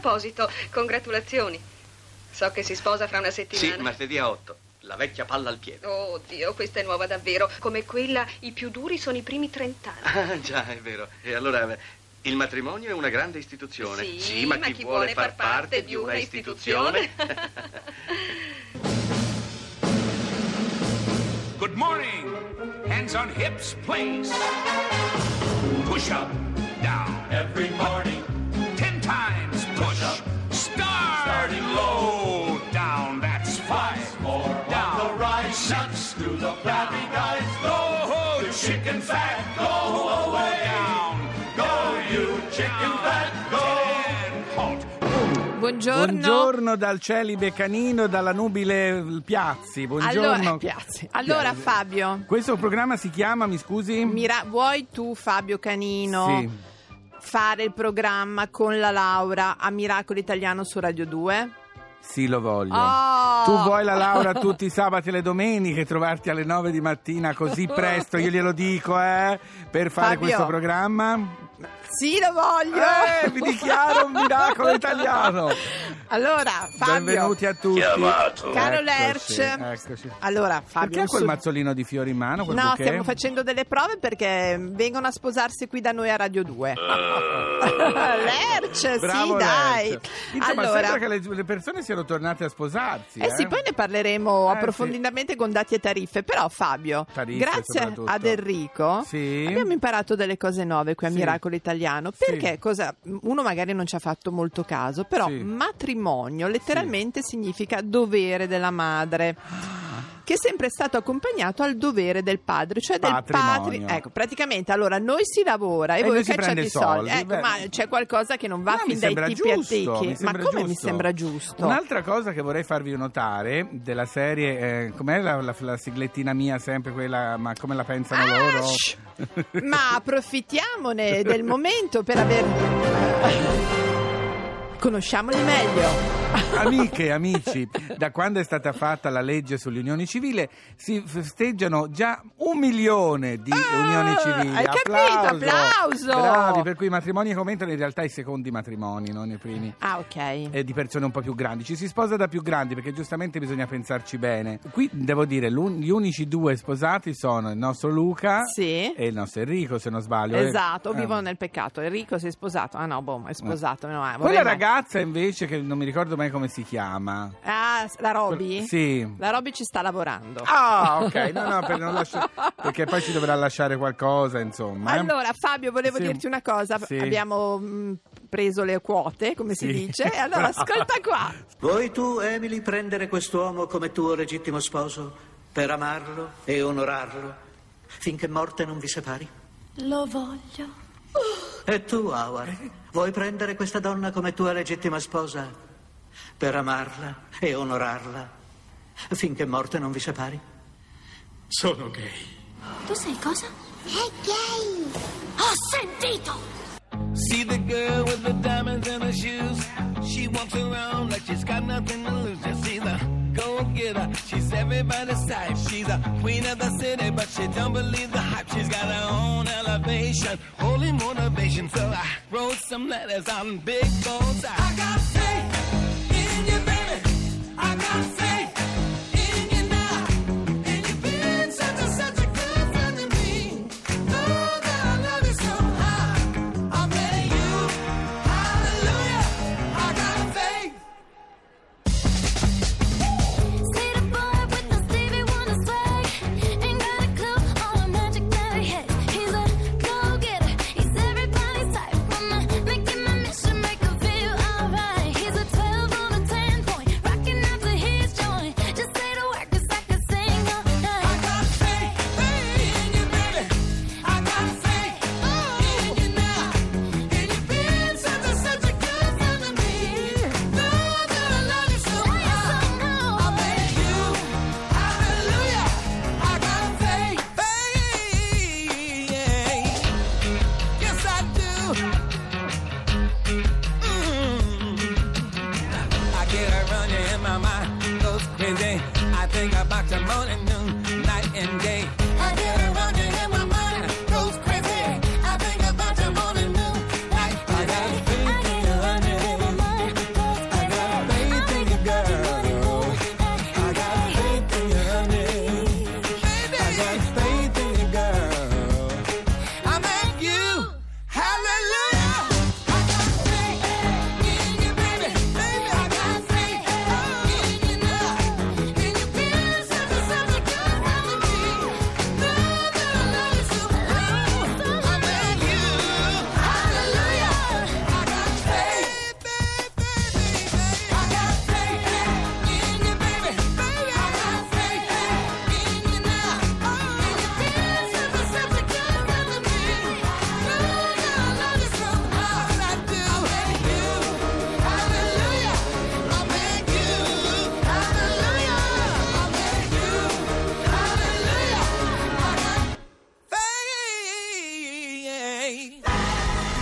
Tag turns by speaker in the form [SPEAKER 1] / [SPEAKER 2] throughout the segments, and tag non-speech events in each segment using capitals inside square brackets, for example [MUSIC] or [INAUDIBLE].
[SPEAKER 1] proposito, congratulazioni. So che si sposa fra una
[SPEAKER 2] Sì,
[SPEAKER 1] settimana.
[SPEAKER 2] martedì a 8. La vecchia palla al piede.
[SPEAKER 1] Oh Dio, questa è nuova davvero. Come quella, i più duri sono i primi trent'anni.
[SPEAKER 2] Ah, già, è vero. E allora, il matrimonio è una grande istituzione.
[SPEAKER 1] Sì,
[SPEAKER 2] ma,
[SPEAKER 1] ma
[SPEAKER 2] chi,
[SPEAKER 1] chi
[SPEAKER 2] vuole
[SPEAKER 1] vuole
[SPEAKER 2] far
[SPEAKER 1] parte
[SPEAKER 2] parte
[SPEAKER 1] di
[SPEAKER 2] una
[SPEAKER 1] una
[SPEAKER 2] istituzione? [LAUGHS]
[SPEAKER 3] Good morning. Hands on hips, please. Push up, down. Every morning. Fat. Go away. Down. Go, you chicken fat. Go.
[SPEAKER 4] Buongiorno.
[SPEAKER 5] Buongiorno dal celibe canino dalla nubile Piazzi. Buongiorno.
[SPEAKER 4] Allora, Piazzi. Allora,
[SPEAKER 5] Piazzi.
[SPEAKER 4] Fabio,
[SPEAKER 5] Questo programma si chiama, mi scusi?
[SPEAKER 4] mira- vuoi tu, Fabio Canino,
[SPEAKER 5] Sì.
[SPEAKER 4] fare il programma con la Laura a Miracolo Italiano su Radio 2?
[SPEAKER 5] Sì, lo voglio.
[SPEAKER 4] Oh!
[SPEAKER 5] Tu vuoi la Laura tutti i sabati e le domeniche, trovarti alle 9 di mattina così presto, io glielo dico, eh, per fare
[SPEAKER 4] Fabio.
[SPEAKER 5] questo programma?
[SPEAKER 4] Sì, lo voglio!
[SPEAKER 5] Eh, vi dichiaro un miracolo italiano. [LAUGHS]
[SPEAKER 4] Allora, Fabio,
[SPEAKER 5] Benvenuti a tutti.
[SPEAKER 4] Caro Lerch.
[SPEAKER 5] eccoci.
[SPEAKER 4] allora, Fabio,
[SPEAKER 5] Perché quel mazzolino di fiori in mano? Quel
[SPEAKER 4] No,
[SPEAKER 5] bouquet?
[SPEAKER 4] stiamo facendo delle prove perché vengono a sposarsi qui da noi a Radio 2. [LAUGHS] Lerch,
[SPEAKER 5] Bravo,
[SPEAKER 4] sì, dai.
[SPEAKER 5] Lerch. Insomma,
[SPEAKER 4] allora,
[SPEAKER 5] sembra che le, le persone siano tornate a sposarsi.
[SPEAKER 4] Eh sì, poi ne parleremo
[SPEAKER 5] Eh,
[SPEAKER 4] approfonditamente con dati e tariffe. Però, Fabio,
[SPEAKER 5] Tariffe,
[SPEAKER 4] grazie ad Enrico,
[SPEAKER 5] Sì.
[SPEAKER 4] abbiamo imparato delle cose nuove qui a
[SPEAKER 5] Sì.
[SPEAKER 4] Miracolo Italiano.
[SPEAKER 5] Sì.
[SPEAKER 4] Perché cosa? Uno magari non ci ha fatto molto caso, però
[SPEAKER 5] Sì.
[SPEAKER 4] Matrimonio letteralmente significa dovere della madre. Che è sempre stato accompagnato al dovere del padre, cioè del
[SPEAKER 5] Patrimonio.
[SPEAKER 4] patri. Ecco, praticamente allora noi si lavora e,
[SPEAKER 5] E
[SPEAKER 4] voi cacciate i soldi.
[SPEAKER 5] soldi,
[SPEAKER 4] Ecco,
[SPEAKER 5] beh.
[SPEAKER 4] ma c'è qualcosa che non va
[SPEAKER 5] No,
[SPEAKER 4] fin
[SPEAKER 5] mi
[SPEAKER 4] dai tipi
[SPEAKER 5] giusto,
[SPEAKER 4] a tecchi.
[SPEAKER 5] mi
[SPEAKER 4] Ma come mi
[SPEAKER 5] giusto.
[SPEAKER 4] sembra giusto?
[SPEAKER 5] Un'altra cosa che vorrei farvi notare della serie, eh, com'è la, la- la siglettina mia sempre quella, ma come la pensano
[SPEAKER 4] Ah,
[SPEAKER 5] loro?
[SPEAKER 4] Ma approfittiamone del momento per aver. [LAUGHS] Conosciamoli meglio.
[SPEAKER 5] Amiche, amici, da quando è stata fatta la legge sulle unioni civili si festeggiano già un milione di
[SPEAKER 4] Ah,
[SPEAKER 5] unioni civili.
[SPEAKER 4] hai capito? Applauso!
[SPEAKER 5] Bravi, per cui i matrimoni che aumentano in realtà i secondi matrimoni, non i primi.
[SPEAKER 4] Ah, ok.
[SPEAKER 5] e di persone un po' più grandi. Ci si sposa da più grandi perché giustamente bisogna pensarci bene. Qui devo dire, gli unici due sposati sono il nostro Luca
[SPEAKER 4] Sì.
[SPEAKER 5] e il nostro Enrico, se non sbaglio. eh.
[SPEAKER 4] Esatto,
[SPEAKER 5] Eh.
[SPEAKER 4] vivono nel peccato. Enrico si è sposato. Ah no, boh, è sposato. No, eh, vorrei
[SPEAKER 5] Quella ragazza invece che non mi ricordo mai come si chiama.
[SPEAKER 4] Ah, la Roby?
[SPEAKER 5] Sì.
[SPEAKER 4] La Roby ci sta lavorando.
[SPEAKER 5] Ah, ok, [LAUGHS] no, no, per non lascia- perché poi ci dovrà lasciare qualcosa, insomma. eh.
[SPEAKER 4] Allora, Fabio, volevo
[SPEAKER 5] Sì.
[SPEAKER 4] dirti una cosa.
[SPEAKER 5] Sì.
[SPEAKER 4] Abbiamo mh, preso le quote, come si
[SPEAKER 5] Sì.
[SPEAKER 4] dice. E allora, ascolta qua.
[SPEAKER 6] Vuoi tu, Emily, prendere quest'uomo come tuo legittimo sposo per amarlo e onorarlo finché morte non vi separi?
[SPEAKER 7] Lo voglio.
[SPEAKER 6] E tu, Howard, vuoi prendere questa donna come tua legittima sposa per amarla e onorarla finché morte non vi separi?
[SPEAKER 3] Sono gay.
[SPEAKER 7] Tu sai cosa? È gay. Ho sentito.
[SPEAKER 8] See the girl with the diamonds in her shoes. She walks around like she's got nothing to lose. Just see the go getter. She's everybody's type. She's a queen of the city, but she don't believe the hype. She's got her own elevation, holy motivation. So I wrote some letters on big goals. I got I got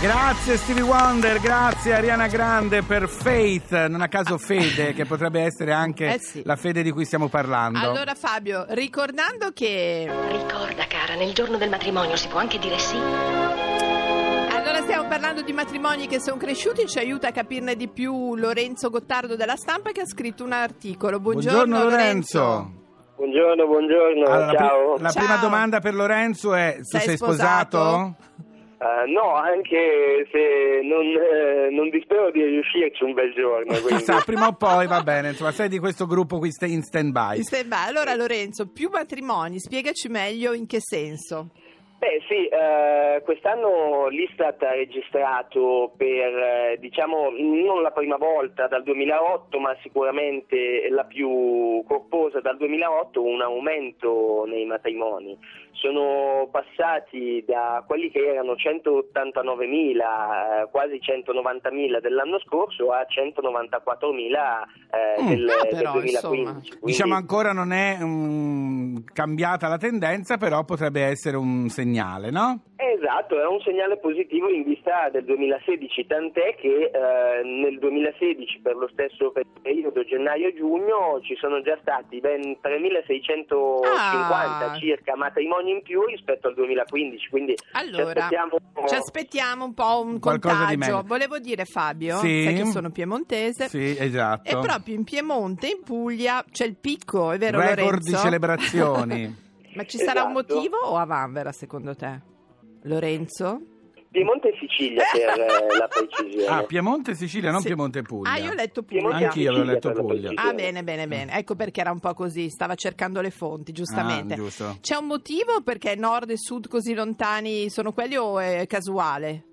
[SPEAKER 5] Grazie Stevie Wonder, grazie Ariana Grande per Faith, non a caso fede, che potrebbe essere anche
[SPEAKER 4] Eh sì.
[SPEAKER 5] la fede di cui stiamo parlando.
[SPEAKER 4] Allora Fabio, ricordando che
[SPEAKER 9] Ricorda, cara, nel giorno del matrimonio si può anche dire sì.
[SPEAKER 4] Allora stiamo parlando di matrimoni che sono cresciuti, ci aiuta a capirne di più Lorenzo Gottardo della Stampa che ha scritto un articolo. Buongiorno,
[SPEAKER 5] Lorenzo.
[SPEAKER 10] Buongiorno, buongiorno,
[SPEAKER 5] Allora, la,
[SPEAKER 10] ciao.
[SPEAKER 5] la
[SPEAKER 4] Ciao.
[SPEAKER 5] prima domanda per Lorenzo è: tu
[SPEAKER 4] Sei
[SPEAKER 5] sei
[SPEAKER 4] sposato?
[SPEAKER 5] sposato?
[SPEAKER 10] Eh, no, anche se non, eh, non dispero di riuscirci un bel giorno. [LAUGHS]
[SPEAKER 5] Chissà, prima o poi va bene, insomma, sei di questo gruppo qui in stand by.
[SPEAKER 4] In stand-by. Allora Lorenzo, più matrimoni, spiegaci meglio in che senso.
[SPEAKER 10] Beh sì, eh, quest'anno l'Istat ha registrato per, eh, diciamo, non la prima volta dal 2008, ma sicuramente la più corposa dal 2008, un aumento nei matrimoni. Sono passati da quelli che erano 189.000, eh, quasi 190.000 dell'anno scorso a 194.000 eh,
[SPEAKER 5] Mm,
[SPEAKER 10] del,
[SPEAKER 4] ah,
[SPEAKER 10] del
[SPEAKER 4] però,
[SPEAKER 10] 2015.
[SPEAKER 4] insomma.
[SPEAKER 10] Quindi-
[SPEAKER 5] Diciamo ancora non è mm, cambiata la tendenza, però potrebbe essere un segnale, no?
[SPEAKER 10] Esatto, è un segnale positivo in vista del 2016, tant'è che eh, nel 2016 per lo stesso periodo gennaio-giugno ci sono già stati ben 3.650
[SPEAKER 4] Ah.
[SPEAKER 10] circa matrimoni in più rispetto al 2015, quindi ci
[SPEAKER 4] Allora,
[SPEAKER 10] aspettiamo...
[SPEAKER 4] ci aspettiamo un po' un
[SPEAKER 5] Qualcosa di
[SPEAKER 4] contagio.
[SPEAKER 5] meglio.
[SPEAKER 4] Volevo dire Fabio,
[SPEAKER 5] Sì.
[SPEAKER 4] sai che sono piemontese.
[SPEAKER 5] Sì, esatto.
[SPEAKER 4] E proprio in Piemonte, in Puglia, c'è il picco, è vero
[SPEAKER 5] Record
[SPEAKER 4] Lorenzo?
[SPEAKER 5] di celebrazioni. [LAUGHS]
[SPEAKER 4] Ma ci sarà un
[SPEAKER 10] Esatto.
[SPEAKER 4] motivo o a Vanvera secondo te? Lorenzo?
[SPEAKER 10] Piemonte e Sicilia per eh, la [LAUGHS] precisione.
[SPEAKER 5] Ah, Piemonte, Sicilia, non
[SPEAKER 4] Sì.
[SPEAKER 5] Piemonte, Puglia.
[SPEAKER 4] Ah, io ho letto
[SPEAKER 10] Piemonte
[SPEAKER 4] Puglia.
[SPEAKER 10] e
[SPEAKER 5] Anch'io avevo letto Puglia.
[SPEAKER 4] Ah, bene, bene, bene. Ecco perché era un po' così, stava cercando le fonti, giustamente.
[SPEAKER 5] Ah, giusto.
[SPEAKER 4] C'è un motivo perché nord e sud così lontani sono quelli o è casuale?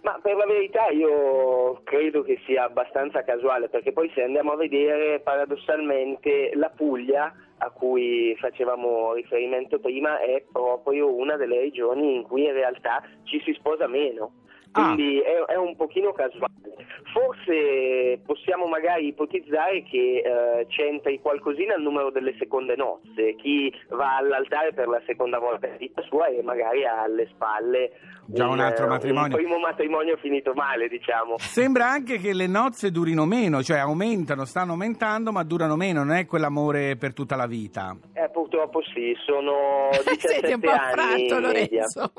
[SPEAKER 10] Ma per la verità io credo che sia abbastanza casuale perché poi se andiamo a vedere paradossalmente la Puglia a cui facevamo riferimento prima è proprio una delle regioni in cui in realtà ci si sposa meno. Quindi è, è un pochino casuale. Forse possiamo magari ipotizzare che eh, c'entri qualcosina il numero delle seconde nozze, chi va all'altare per la seconda volta in vita sua e magari ha alle spalle
[SPEAKER 5] Già un altro
[SPEAKER 10] eh,
[SPEAKER 5] matrimonio.
[SPEAKER 10] un primo matrimonio finito male, diciamo.
[SPEAKER 5] Sembra anche che le nozze durino meno, cioè aumentano, stanno aumentando, ma durano meno, non è quell'amore per tutta la vita.
[SPEAKER 10] Eh, purtroppo sì, sono [LAUGHS] 17
[SPEAKER 4] Senti un po'
[SPEAKER 10] anni
[SPEAKER 4] affratto. Lorenzo.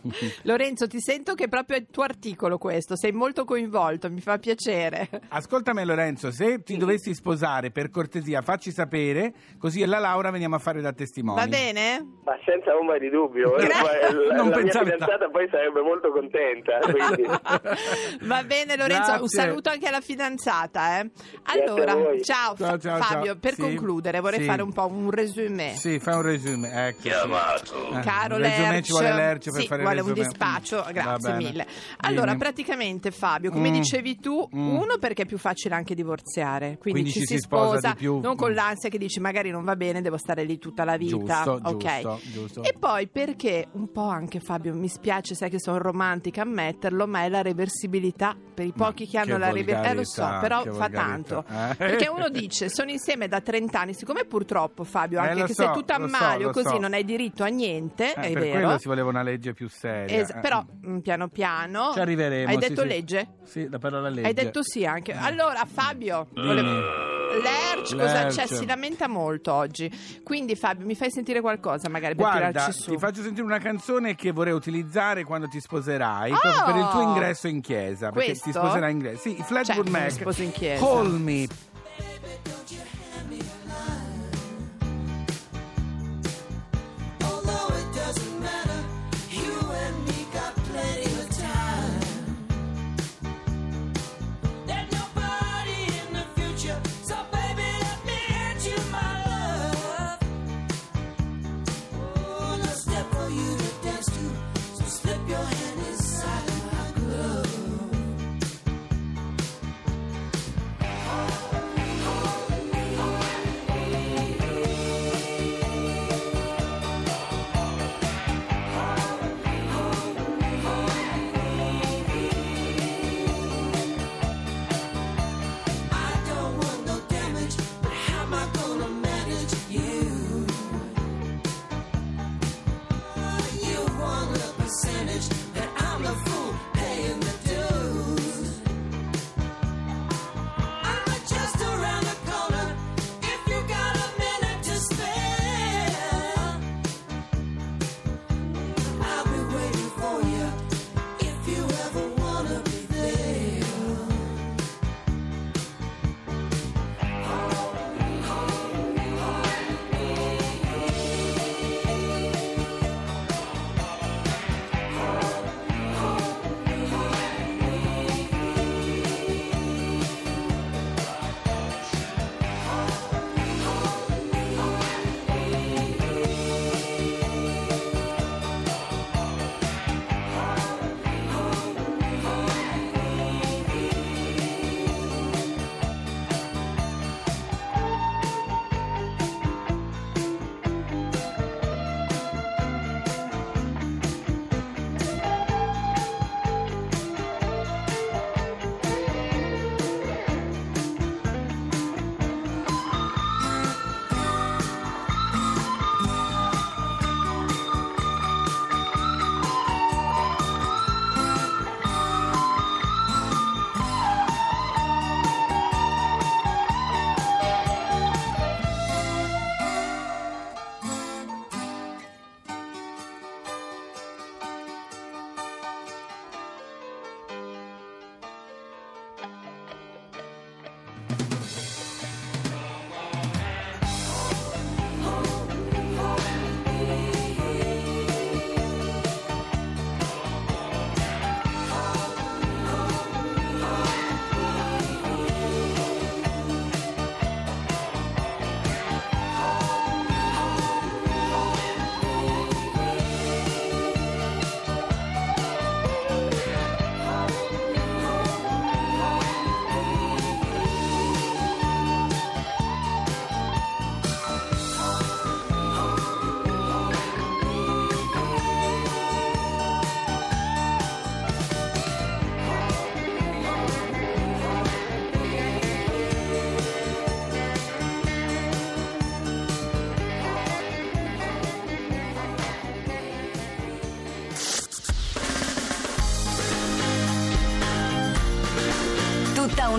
[SPEAKER 4] [LAUGHS] Lorenzo, ti sento che proprio è il tuo articolo questo, sei molto coinvolto, mi fa piacere.
[SPEAKER 5] Ascoltami Lorenzo, se ti dovessi sposare, per cortesia facci sapere, così alla Laura veniamo a fare da testimoni.
[SPEAKER 4] Va bene?
[SPEAKER 10] Ma senza ombra di dubbio, eh, la,
[SPEAKER 5] Non
[SPEAKER 10] la mia fidanzata poi sarebbe molto contenta. [LAUGHS]
[SPEAKER 4] Va bene Lorenzo, un
[SPEAKER 5] Grazie.
[SPEAKER 4] saluto anche alla fidanzata. Eh. Allora, ciao,
[SPEAKER 5] Ciao, ciao,
[SPEAKER 4] Fabio,
[SPEAKER 5] ciao.
[SPEAKER 4] per
[SPEAKER 5] Sì,
[SPEAKER 4] concludere vorrei
[SPEAKER 5] sì.
[SPEAKER 4] fare un po' un resumé.
[SPEAKER 5] Sì, fai un resume, ecco. Eh,
[SPEAKER 4] Caro
[SPEAKER 5] resume
[SPEAKER 4] Lerch,
[SPEAKER 5] ci vuole Lerch per
[SPEAKER 4] sì,
[SPEAKER 5] fare il
[SPEAKER 4] vuole un
[SPEAKER 5] resume.
[SPEAKER 4] dispaccio, grazie mille. Allora,
[SPEAKER 5] Dimmi.
[SPEAKER 4] praticamente Fabio, come
[SPEAKER 5] Mm.
[SPEAKER 4] dicevi tu,
[SPEAKER 5] Mm.
[SPEAKER 4] uno perché è più facile anche divorziare, quindi,
[SPEAKER 5] Quindi
[SPEAKER 4] ci,
[SPEAKER 5] ci
[SPEAKER 4] si
[SPEAKER 5] si sposa
[SPEAKER 4] sposa, non con
[SPEAKER 5] Mm.
[SPEAKER 4] l'ansia che dici magari non va bene, devo stare lì tutta la vita,
[SPEAKER 5] Giusto,
[SPEAKER 4] ok?
[SPEAKER 5] giusto, giusto.
[SPEAKER 4] E poi perché un po' anche Fabio, mi spiace, sai che sono romantica a ammetterlo, ma è la reversibilità per i
[SPEAKER 5] Ma
[SPEAKER 4] pochi che
[SPEAKER 5] che
[SPEAKER 4] hanno la reversibilità. Eh, lo so, però
[SPEAKER 5] che
[SPEAKER 4] fa tanto.
[SPEAKER 5] Eh.
[SPEAKER 4] Perché uno [LAUGHS] dice, sono insieme da 30 anni, siccome purtroppo Fabio,
[SPEAKER 5] Eh,
[SPEAKER 4] anche
[SPEAKER 5] lo
[SPEAKER 4] che
[SPEAKER 5] so,
[SPEAKER 4] sei tutta a
[SPEAKER 5] lo so,
[SPEAKER 4] così
[SPEAKER 5] so.
[SPEAKER 4] non hai diritto a niente,
[SPEAKER 5] Eh,
[SPEAKER 4] è
[SPEAKER 5] per
[SPEAKER 4] vero.
[SPEAKER 5] quello si voleva una legge più seria.
[SPEAKER 4] Es-
[SPEAKER 5] eh.
[SPEAKER 4] però mm, piano piano
[SPEAKER 5] Ci arriveremo.
[SPEAKER 4] hai detto
[SPEAKER 5] sì.
[SPEAKER 4] legge?
[SPEAKER 5] Sì, la parola legge.
[SPEAKER 4] Hai detto sì anche. Allora, Fabio, volevo- Lerch cosa
[SPEAKER 5] Lerch.
[SPEAKER 4] c'è? Si lamenta molto oggi. Quindi, Fabio, mi fai sentire qualcosa magari per
[SPEAKER 5] Guarda,
[SPEAKER 4] tirarci su?
[SPEAKER 5] ti faccio sentire una canzone che vorrei utilizzare quando ti sposerai,
[SPEAKER 4] Oh!
[SPEAKER 5] proprio per il tuo ingresso in chiesa. Perché
[SPEAKER 4] Questo?
[SPEAKER 5] ti sposerai in chiesa. Sì, i Flatwood
[SPEAKER 4] Cioè, mi
[SPEAKER 5] Mac.
[SPEAKER 4] sposo in chiesa.
[SPEAKER 5] Call me.